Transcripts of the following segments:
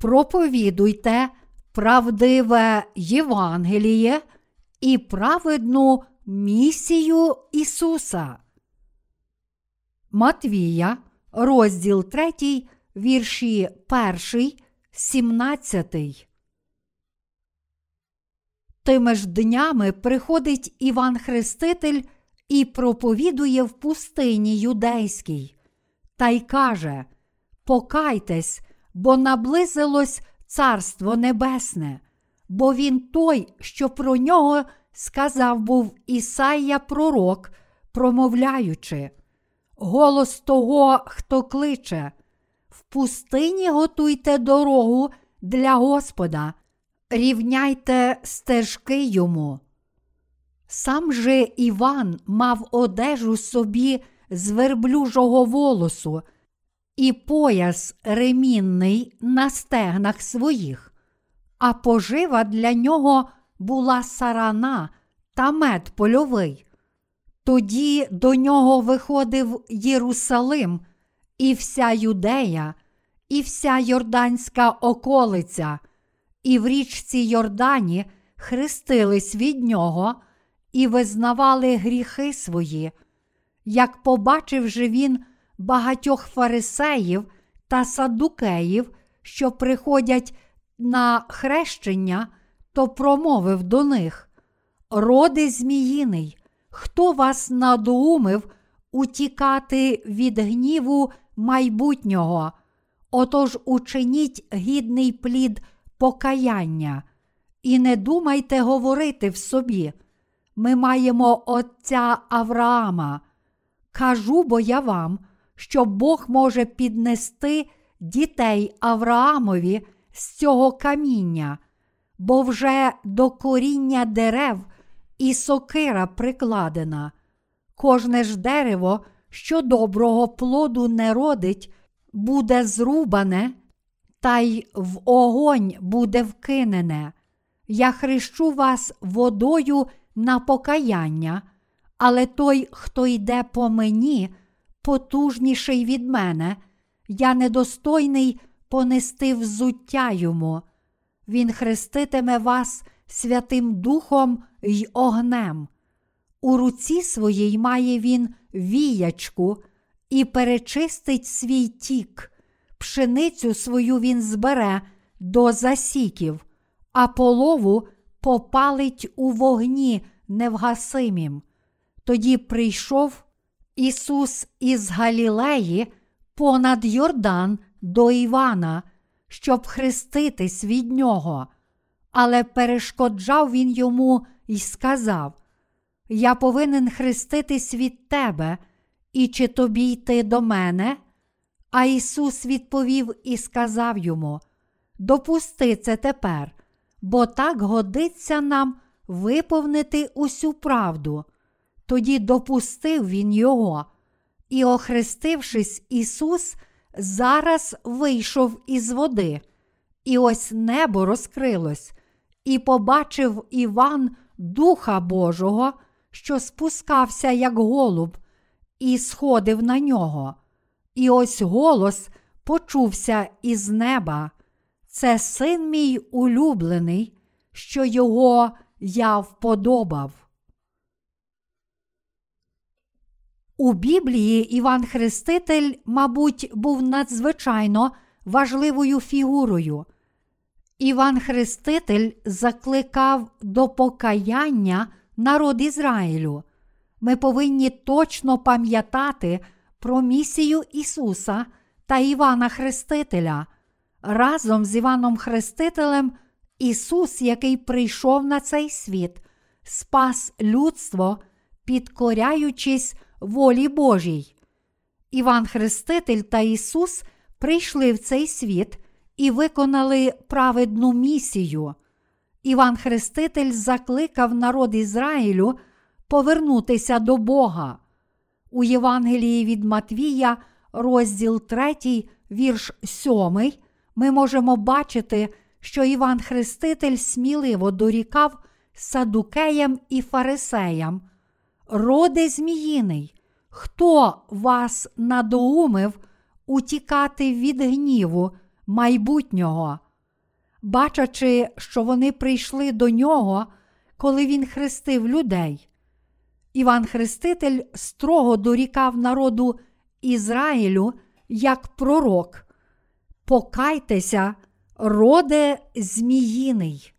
проповідуйте правдиве Євангеліє і праведну місію Ісуса. Матвія, розділ 3, вірші 1, 17. Тими ж днями приходить Іван Хреститель і проповідує в пустині юдейській, та й каже: Покайтесь, бо наблизилось Царство Небесне, бо він той, що про нього сказав був Ісая Пророк, промовляючи, голос того, хто кличе, в пустині готуйте дорогу для Господа, рівняйте стежки йому. Сам же Іван мав одежу собі з верблюжого волосу і пояс ремінний на стегнах своїх, а пожива для нього була сарана та мед польовий. Тоді до нього виходив Єрусалим, і вся Юдея, і вся Йорданська околиця, і в річці Йордані хрестились від нього і визнавали гріхи свої. Як побачив же він багатьох фарисеїв та садукеїв, що приходять на хрещення, то промовив до них: Роди Зміїний, хто вас надоумив утікати від гніву майбутнього? Отож учиніть гідний плід покаяння, і не думайте говорити в собі. Ми маємо Отця Авраама. Кажу бо я вам, що Бог може піднести дітей Авраамові з цього каміння, бо вже до коріння дерев і сокира прикладена. Кожне ж дерево, що доброго плоду не родить, буде зрубане, та й в огонь буде вкинене. Я хрещу вас водою на покаяння, але той, хто йде по мені, потужніший від мене, я недостойний понести взуття йому. Він хреститиме вас Святим Духом й огнем. У руці своїй має він віячку і перечистить свій тік, пшеницю свою він збере до засіків, а полову попалить у вогні невгасимім. Тоді прийшов Ісус із Галілеї понад Йордан до Івана, щоб хреститись від нього, але перешкоджав він йому і сказав: Я повинен хреститись від тебе, і чи тобі йти до мене? А Ісус відповів і сказав йому: Допусти це тепер, бо так годиться нам виповнити усю правду. Тоді допустив він його, і, охрестившись, Ісус зараз вийшов із води, і ось небо розкрилось, і побачив Іван Духа Божого, що спускався, як голуб, і сходив на нього. І ось голос почувся із неба. Це син мій улюблений, що його я вподобав. У Біблії Іван Хреститель, мабуть, був надзвичайно важливою фігурою. Іван Хреститель закликав до покаяння народ Ізраїлю. Ми повинні точно пам'ятати про місію Ісуса та Івана Хрестителя. Разом з Іваном Хрестителем Ісус, який прийшов на цей світ, спас людство, підкоряючись волі Божій. Іван Хреститель та Ісус прийшли в цей світ і виконали праведну місію. Іван Хреститель закликав народ Ізраїлю повернутися до Бога. У Євангелії від Матвія, розділ 3, вірш 7, ми можемо бачити, що Іван Хреститель сміливо дорікав садукеям і фарисеям. Роде Зміїний, хто вас надоумив утікати від гніву майбутнього? бачачи, що вони прийшли до нього, коли він хрестив людей. Іван Хреститель строго дорікав народу Ізраїлю як пророк. Покайтеся, роде Зміїний.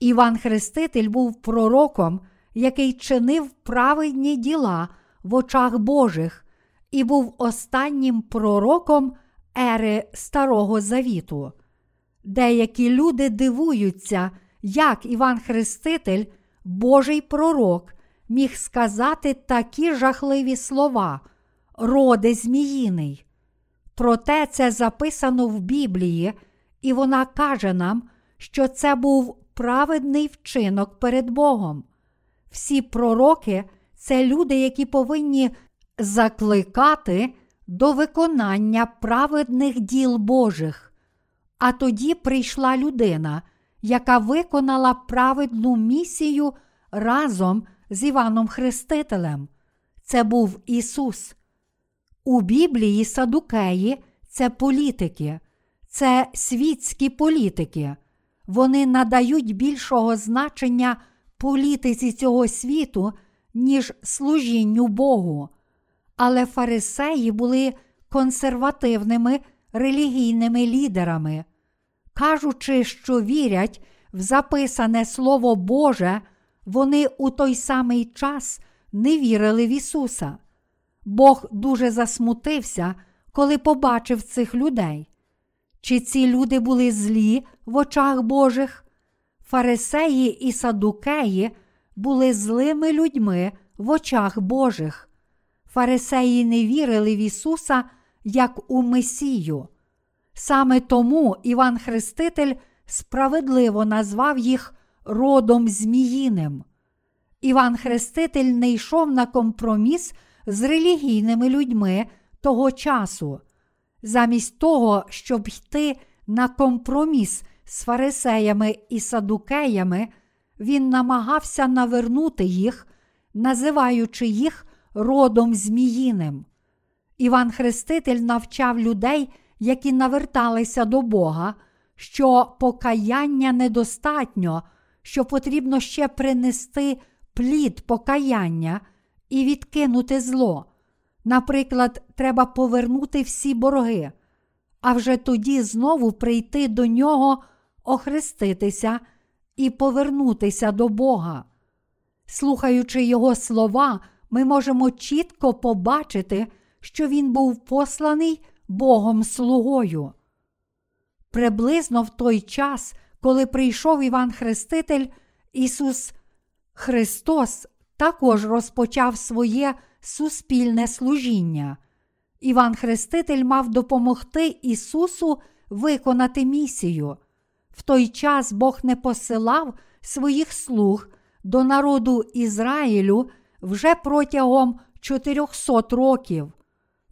Іван Хреститель був пророком, який чинив праведні діла в очах Божих, і був останнім пророком ери Старого Завіту. Деякі люди дивуються, як Іван Хреститель, Божий пророк, міг сказати такі жахливі слова, роде Зміїний. Проте це записано в Біблії, і вона каже нам, що це був праведний вчинок перед Богом. Всі пророки це люди, які повинні закликати до виконання праведних діл Божих. А тоді прийшла людина, яка виконала праведну місію разом з Іваном Хрестителем. Це був Ісус. У Біблії садукеї це політики, це світські політики. Вони надають більшого значення політиці цього світу, ніж служінню Богу. Але фарисеї були консервативними релігійними лідерами, кажучи, що вірять в записане Слово Боже, вони у той самий час не вірили в Ісуса. Бог дуже засмутився, коли побачив цих людей. Чи ці люди були злі в очах Божих? Фарисеї і садукеї були злими людьми в очах Божих. Фарисеї не вірили в Ісуса як у Месію. Саме тому Іван Хреститель справедливо назвав їх родом Зміїним. Іван Хреститель не йшов на компроміс з релігійними людьми того часу. Замість того, щоб йти на компроміс з фарисеями і садукеями, він намагався навернути їх, називаючи їх родом Зміїним. Іван Хреститель навчав людей, які наверталися до Бога, що покаяння недостатньо, що потрібно ще принести плід покаяння і відкинути зло. Наприклад, треба повернути всі борги, а вже тоді знову прийти до нього, охреститися і повернутися до Бога. Слухаючи Його слова, ми можемо чітко побачити, що він був посланий Богом слугою. Приблизно в той час, коли прийшов Іван Хреститель, Ісус Христос також розпочав своє суспільне служіння. Іван Хреститель мав допомогти Ісусу виконати місію. В той час Бог не посилав своїх слуг до народу Ізраїлю вже протягом 400 років.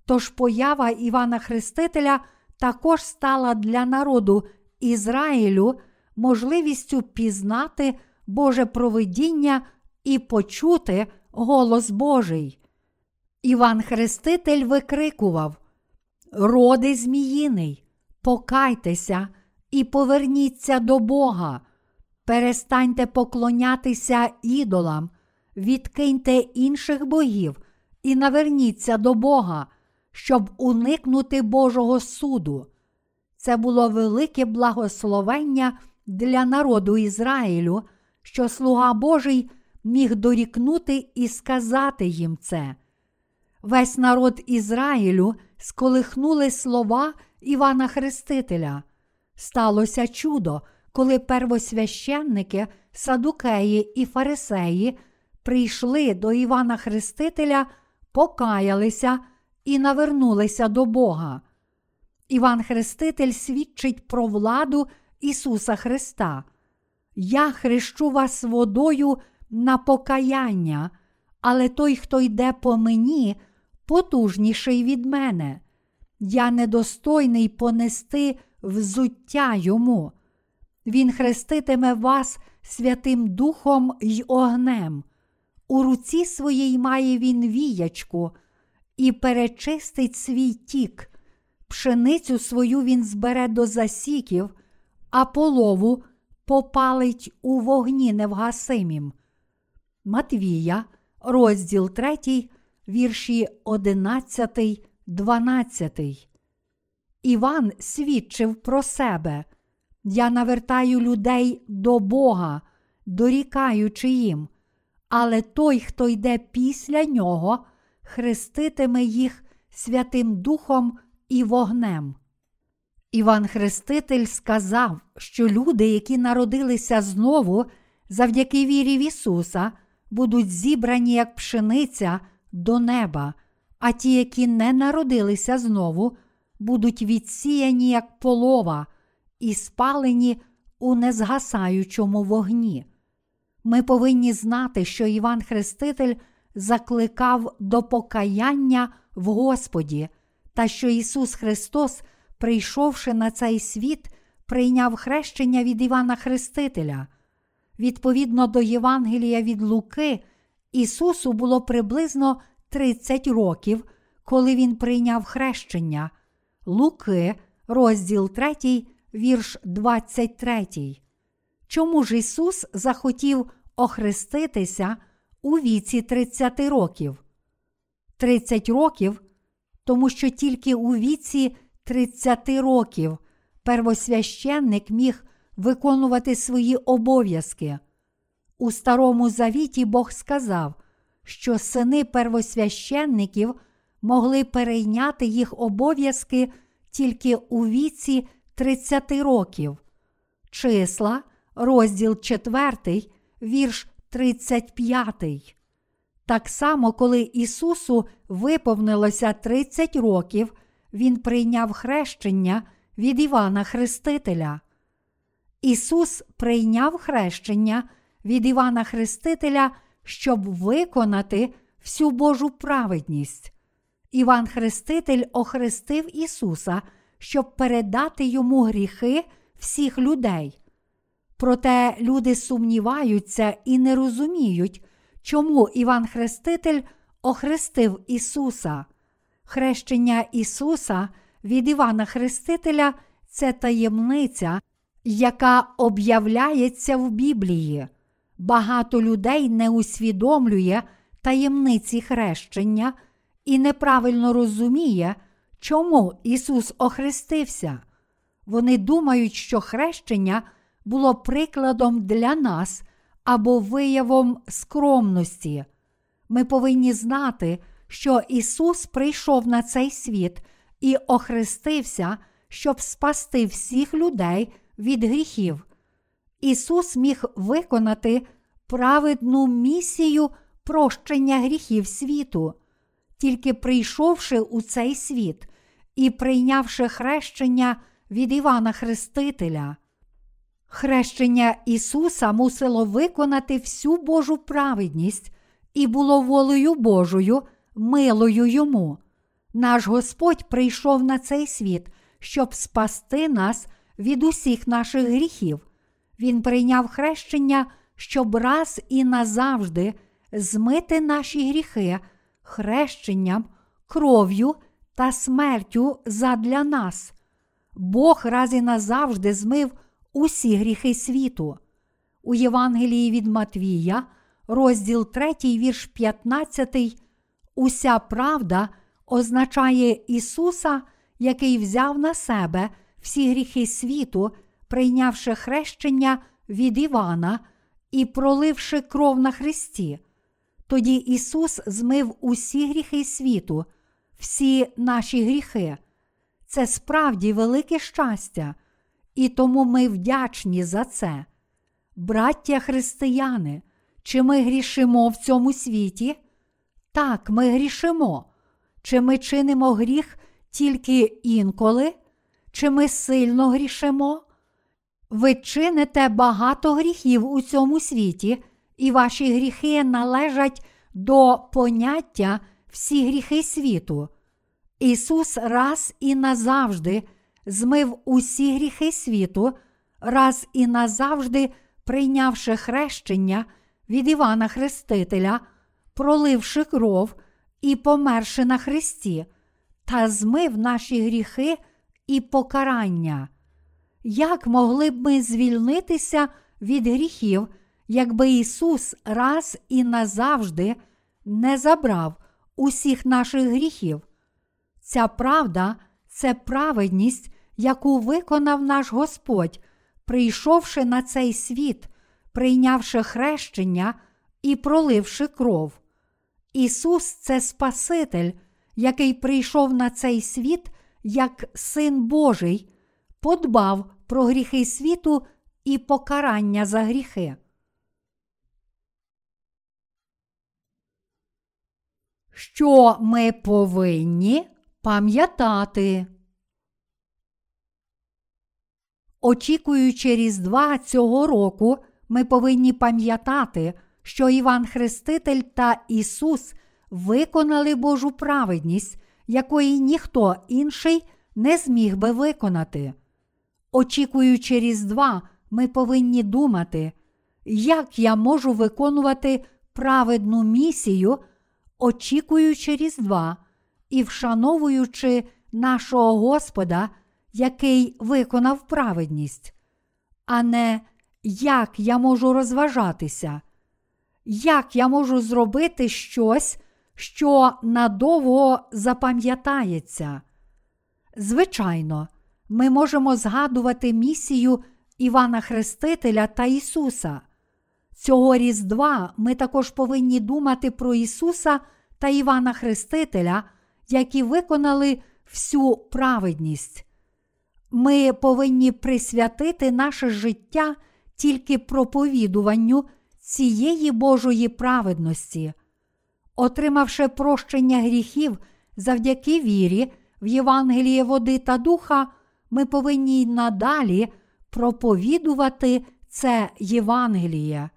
Тож поява Івана Хрестителя також стала для народу Ізраїлю можливістю пізнати Боже провидіння і почути голос Божий. Іван Хреститель викрикував: Роди Зміїний, покайтеся і поверніться до Бога, перестаньте поклонятися ідолам, відкиньте інших богів і наверніться до Бога, щоб уникнути Божого суду. Це було велике благословення для народу Ізраїлю, що слуга Божий міг дорікнути і сказати їм це. Весь народ Ізраїлю сколихнули слова Івана Хрестителя. Сталося чудо, коли первосвященники, садукеї і фарисеї прийшли до Івана Хрестителя, покаялися і навернулися до Бога. Іван Хреститель свідчить про владу Ісуса Христа. Я хрещу вас водою на покаяння, але той, хто йде по мені, потужніший від мене. Я недостойний понести взуття йому. Він хреститиме вас Святим Духом й огнем. У руці своїй має він віячку і перечистить свій тік. Пшеницю свою він збере до засіків, а полову попалить у вогні невгасимім. Матвія, розділ 3, вірші 11, 12. Іван свідчив про себе. Я навертаю людей до Бога, дорікаючи їм, але той, хто йде після нього, хреститиме їх Святим Духом і вогнем. Іван Хреститель сказав, що люди, які народилися знову завдяки вірі в Ісуса, будуть зібрані як пшениця до неба, а ті, які не народилися знову, будуть відсіяні як полова і спалені у незгасаючому вогні. Ми повинні знати, що Іван Хреститель закликав до покаяння в Господі, та що Ісус Христос, прийшовши на цей світ, прийняв хрещення від Івана Хрестителя. Відповідно до Євангелія від Луки, Ісусу було приблизно 30 років, коли Він прийняв хрещення. Луки, розділ 3, вірш 23. Чому ж Ісус захотів охреститися у віці 30 років? 30 років, тому що тільки у віці 30 років первосвященник міг виконувати свої обов'язки. У Старому Завіті Бог сказав, що сини первосвященників могли перейняти їх обов'язки тільки у віці 30 років. Числа, розділ 4, вірш 35. Так само, коли Ісусу виповнилося 30 років, Він прийняв хрещення від Івана Хрестителя. Ісус прийняв хрещення від Івана Хрестителя, щоб виконати всю Божу праведність. Іван Хреститель охрестив Ісуса, щоб передати йому гріхи всіх людей. Проте люди сумніваються і не розуміють, чому Іван Хреститель охрестив Ісуса. Хрещення Ісуса від Івана Хрестителя це таємниця, яка об'являється в Біблії. Багато людей не усвідомлює таємниці хрещення і неправильно розуміє, чому Ісус охрестився. Вони думають, що хрещення було прикладом для нас або виявом скромності. Ми повинні знати, що Ісус прийшов на цей світ і охрестився, щоб спасти всіх людей від гріхів. Ісус міг виконати праведну місію прощення гріхів світу, тільки прийшовши у цей світ і прийнявши хрещення від Івана Хрестителя. Хрещення Ісуса мусило виконати всю Божу праведність і було волею Божою, милою йому. Наш Господь прийшов на цей світ, щоб спасти нас від усіх наших гріхів. Він прийняв хрещення, щоб раз і назавжди змити наші гріхи хрещенням, кров'ю та смертю задля нас. Бог раз і назавжди змив усі гріхи світу. У Євангелії від Матвія, розділ 3, вірш 15, уся правда означає Ісуса, який взяв на себе всі гріхи світу, прийнявши хрещення від Івана і проливши кров на Христі. Тоді Ісус змив усі гріхи світу, всі наші гріхи. Це справді велике щастя, і тому ми вдячні за це. Браття християни, чи ми грішимо в цьому світі? Так, ми грішимо. Чи ми чинимо гріх тільки інколи, чи ми сильно грішимо? Ви чините багато гріхів у цьому світі, і ваші гріхи належать до поняття всі гріхи світу. Ісус раз і назавжди змив усі гріхи світу, раз і назавжди прийнявши хрещення від Івана Хрестителя, проливши кров і померши на Христі, та змив наші гріхи і покарання. Як могли б ми звільнитися від гріхів, якби Ісус раз і назавжди не забрав усіх наших гріхів? Ця правда це праведність, яку виконав наш Господь, прийшовши на цей світ, прийнявши хрещення і проливши кров. Ісус це Спаситель, який прийшов на цей світ як Син Божий, подбав про гріхи світу і покарання за гріхи. Що ми повинні пам'ятати? Очікуючи Різдва цього року, ми повинні пам'ятати, що Іван Хреститель та Ісус виконали Божу праведність, якої ніхто інший не зміг би виконати. Очікуючи Різдва, ми повинні думати, як я можу виконувати праведну місію, очікуючи Різдва і вшановуючи нашого Господа, який виконав праведність, а не як я можу розважатися, як я можу зробити щось, що надовго запам'ятається. Звичайно, ми можемо згадувати місію Івана Хрестителя та Ісуса. Цього Різдва ми також повинні думати про Ісуса та Івана Хрестителя, які виконали всю праведність. Ми повинні присвятити наше життя тільки проповідуванню цієї Божої праведності. Отримавши прощення гріхів завдяки вірі в Євангеліє води та духа, ми повинні й надалі проповідувати це Євангеліє.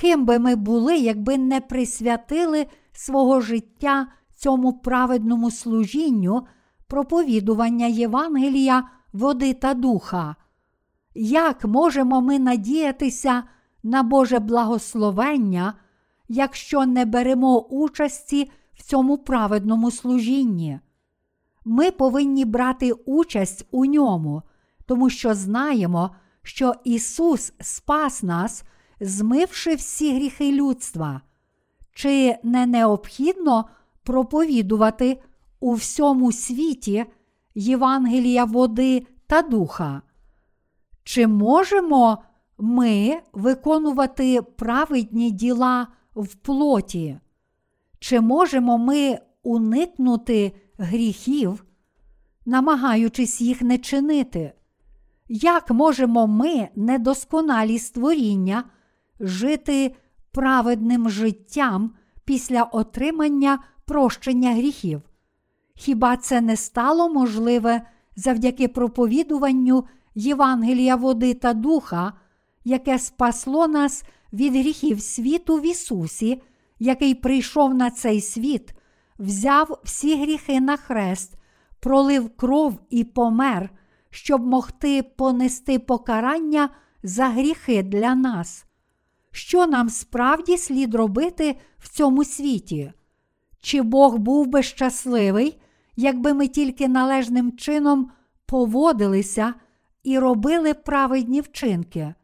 Ким би ми були, якби не присвятили свого життя цьому праведному служінню, проповідування Євангелія, води та духа? Як можемо ми надіятися на Боже благословення, якщо не беремо участі в цьому праведному служінні? Ми повинні брати участь у ньому, тому що знаємо, що Ісус спас нас, змивши всі гріхи людства. Чи не необхідно проповідувати у всьому світі Євангелія води та духа? Чи можемо ми виконувати праведні діла в плоті? Чи можемо ми уникнути гріхів, намагаючись їх не чинити? Як можемо ми, недосконалі створіння, жити праведним життям після отримання прощення гріхів? Хіба це не стало можливе завдяки проповідуванню Євангелія води та духа, яке спасло нас від гріхів світу в Ісусі, який прийшов на цей світ, взяв всі гріхи на хрест, пролив кров і помер, щоб могти понести покарання за гріхи для нас. Що нам справді слід робити в цьому світі? Чи Бог був би щасливий, якби ми тільки належним чином поводилися і робили праведні вчинки?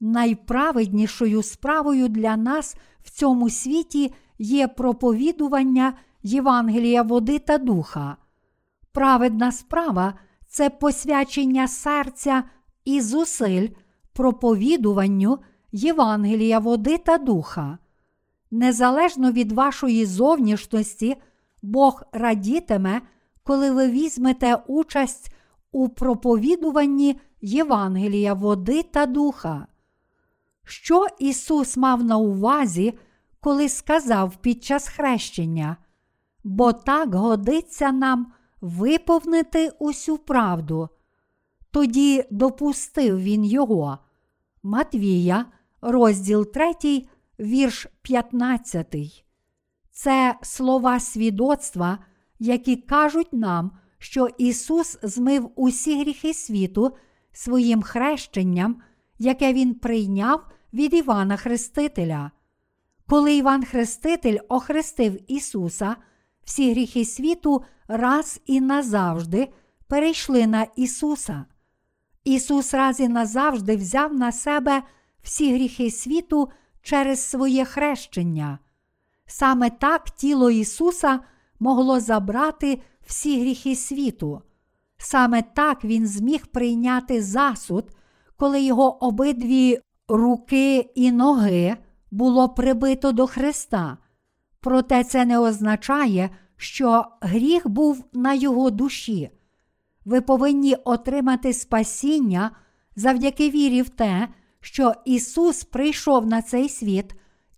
Найправеднішою справою для нас в цьому світі є проповідування Євангелія води та духа. Праведна справа це посвячення серця і зусиль проповідуванню Євангелія води та духа. Незалежно від вашої зовнішності, Бог радітиме, коли ви візьмете участь у проповідуванні Євангелія води та духа. Що Ісус мав на увазі, коли сказав під час хрещення, бо так годиться нам виповнити усю правду. Тоді допустив він його. Матвія, розділ 3, вірш 15. Це слова свідоцтва, які кажуть нам, що Ісус змив усі гріхи світу своїм хрещенням, яке Він прийняв від Івана Хрестителя. Коли Іван Хреститель охрестив Ісуса, всі гріхи світу раз і назавжди перейшли на Ісуса. Ісус раз і назавжди взяв на себе всі гріхи світу через своє хрещення. Саме так тіло Ісуса могло забрати всі гріхи світу. Саме так Він зміг прийняти засуд, коли його обидві руки і ноги було прибито до Христа. Проте це не означає, що гріх був на його душі. Ви повинні отримати спасіння завдяки вірі в те, що Ісус прийшов на цей світ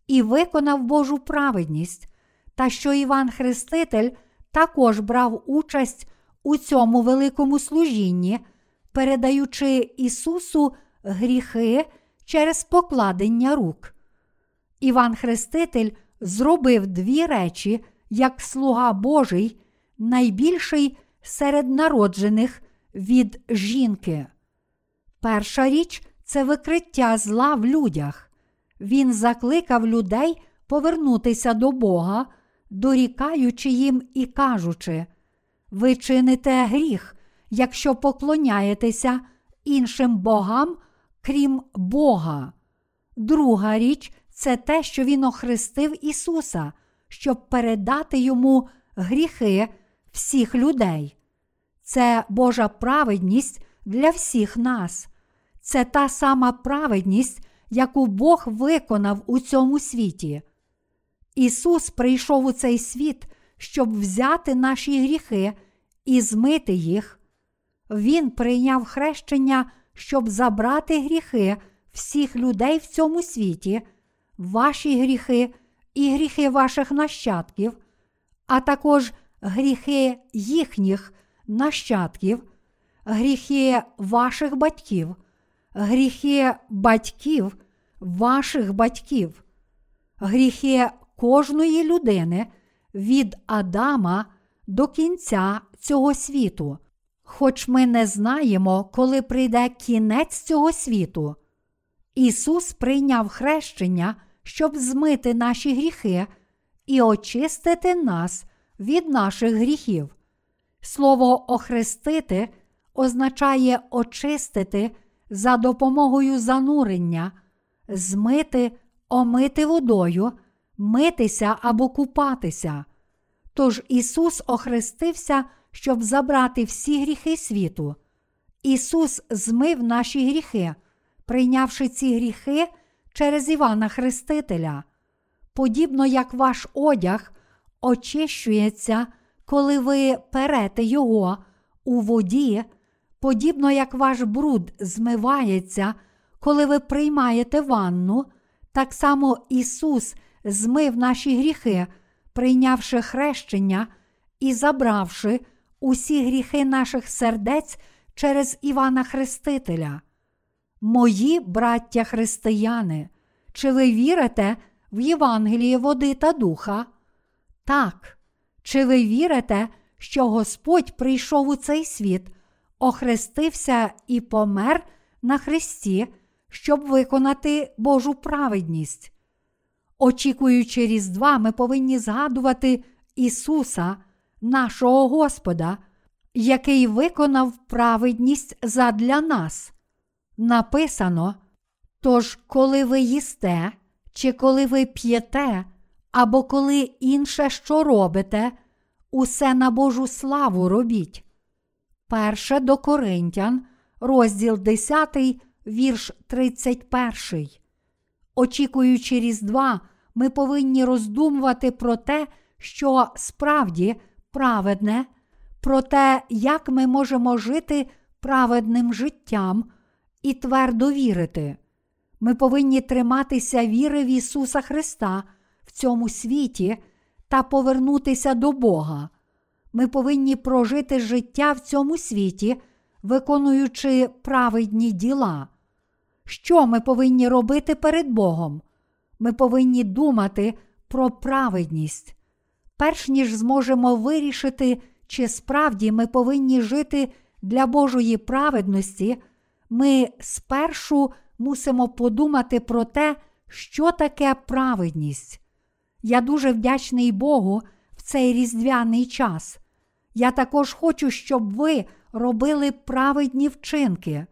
і виконав Божу праведність, та що Іван Хреститель також брав участь у цьому великому служінні, передаючи Ісусу гріхи через покладення рук. Іван Хреститель зробив дві речі як слуга Божий, найбільший серед народжених від жінки. Перша річ це викриття зла в людях. Він закликав людей повернутися до Бога, дорікаючи їм і кажучи: ви чините гріх, якщо поклоняєтеся іншим богам, крім Бога. Друга річ це те, що Він охрестив Ісуса, щоб передати йому гріхи всіх людей. Це Божа праведність для всіх нас. Це та сама праведність, яку Бог виконав у цьому світі. Ісус прийшов у цей світ, щоб взяти наші гріхи і змити їх. Він прийняв хрещення, щоб забрати гріхи всіх людей в цьому світі, ваші гріхи і гріхи ваших нащадків, а також гріхи їхніх нащадків, гріхи ваших батьків, гріхи батьків ваших батьків, гріхи кожної людини від Адама до кінця цього світу. Хоч ми не знаємо, коли прийде кінець цього світу. Ісус прийняв хрещення, щоб змити наші гріхи і очистити нас від наших гріхів. Слово охрестити означає очистити за допомогою занурення, змити, омити водою, митися або купатися. Тож Ісус охрестився, щоб забрати всі гріхи світу. Ісус змив наші гріхи, прийнявши ці гріхи через Івана Хрестителя. Подібно як ваш одяг очищується, коли ви перете його у воді, подібно як ваш бруд змивається, коли ви приймаєте ванну, так само Ісус змив наші гріхи, прийнявши хрещення і забравши усі гріхи наших сердець через Івана Хрестителя. Мої браття християни, чи ви вірите в Євангеліє води та духа? Так. Чи ви вірите, що Господь прийшов у цей світ, охрестився і помер на Христі, щоб виконати Божу праведність? Очікуючи Різдва, ми повинні згадувати Ісуса, нашого Господа, який виконав праведність задля нас. Написано: тож, коли ви їсте, чи коли ви п'єте, або коли інше що робите, усе на Божу славу робіть. Перше до Коринтян, розділ 10, вірш 31. Очікуючи Різдва, ми повинні роздумувати про те, що справді праведне, про те, як ми можемо жити праведним життям і твердо вірити. Ми повинні триматися віри в Ісуса Христа в цьому світі та повернутися до Бога. Ми повинні прожити життя в цьому світі, виконуючи праведні діла. Що ми повинні робити перед Богом? Ми повинні думати про праведність. Перш ніж зможемо вирішити, чи справді ми повинні жити для Божої праведності, ми спершу мусимо подумати про те, що таке праведність. Я дуже вдячний Богу цей різдвяний час. Я також хочу, щоб ви робили праведні вчинки.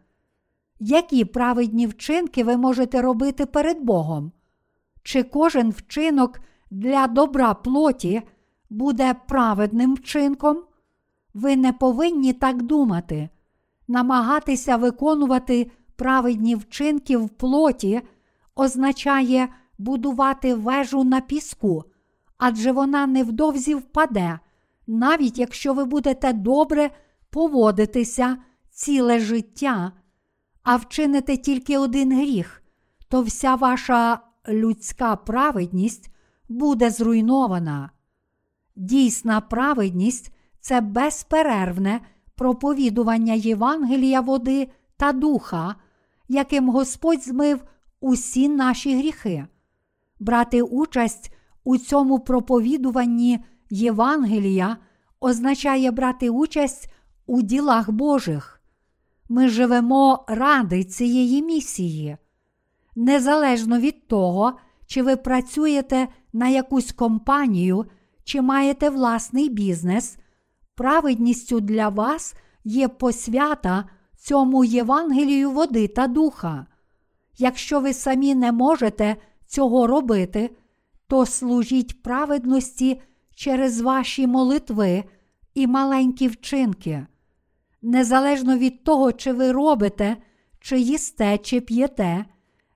які праведні вчинки ви можете робити перед Богом? Чи кожен вчинок для добра плоті буде праведним вчинком? Ви не повинні так думати. Намагатися виконувати праведні вчинки в плоті означає будувати вежу на піску, адже вона невдовзі впаде, навіть якщо ви будете добре поводитися ціле життя, а вчините тільки один гріх, то вся ваша людська праведність буде зруйнована. Дійсна праведність це безперервне проповідування Євангелія води та духа, яким Господь змив усі наші гріхи. Брати участь у цьому проповідуванні Євангелія означає брати участь у ділах Божих. Ми живемо ради цієї місії. Незалежно від того, чи ви працюєте на якусь компанію, чи маєте власний бізнес, праведністю для вас є посвята цьому Євангелію води та духа. Якщо ви самі не можете цього робити, то служіть праведності через ваші молитви і маленькі вчинки. Незалежно від того, чи ви робите, чи їсте, чи п'єте,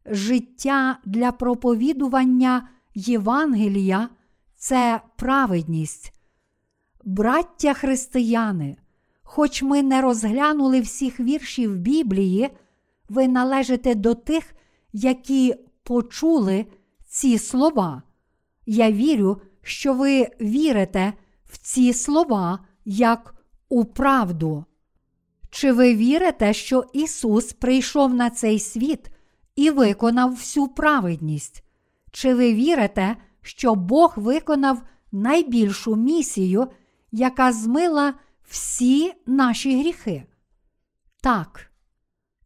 життя для проповідування Євангелія це праведність. Браття християни, хоч ми не розглянули всіх віршів Біблії, ви належите до тих, які почули ці слова. Я вірю, що ви вірите в ці слова як у правду. Чи ви вірите, що Ісус прийшов на цей світ і виконав всю праведність? Чи ви вірите, що Бог виконав найбільшу місію, яка змила всі наші гріхи? Так,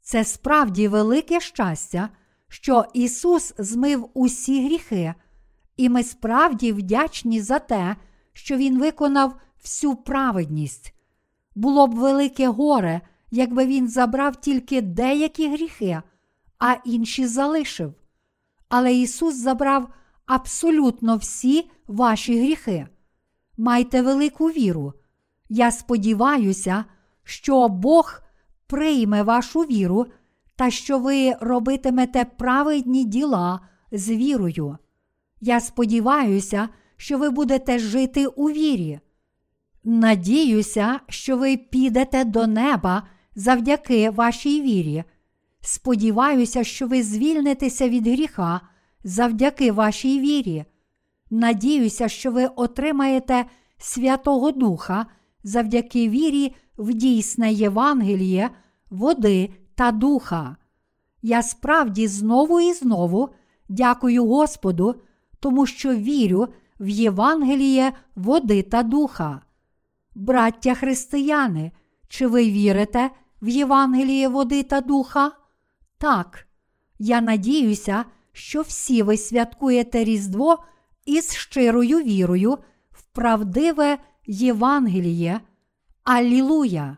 це справді велике щастя, що Ісус змив усі гріхи, і ми справді вдячні за те, що Він виконав всю праведність. Було б велике горе, якби він забрав тільки деякі гріхи, а інші залишив. Але Ісус забрав абсолютно всі ваші гріхи. Майте велику віру. Я сподіваюся, що Бог прийме вашу віру та що ви робитимете праведні діла з вірою. Я сподіваюся, що ви будете жити у вірі. Надіюся, що ви підете до неба завдяки вашій вірі. Сподіваюся, що ви звільнитеся від гріха завдяки вашій вірі. Надіюся, що ви отримаєте Святого Духа завдяки вірі в дійсне Євангеліє, води та духа. Я справді знову і знову дякую Господу, тому що вірю в Євангеліє води та духа. Браття християни, чи ви вірите в Євангеліє води та духа? Так, я надіюся, що всі ви святкуєте Різдво із щирою вірою в правдиве Євангеліє. Аллілуя!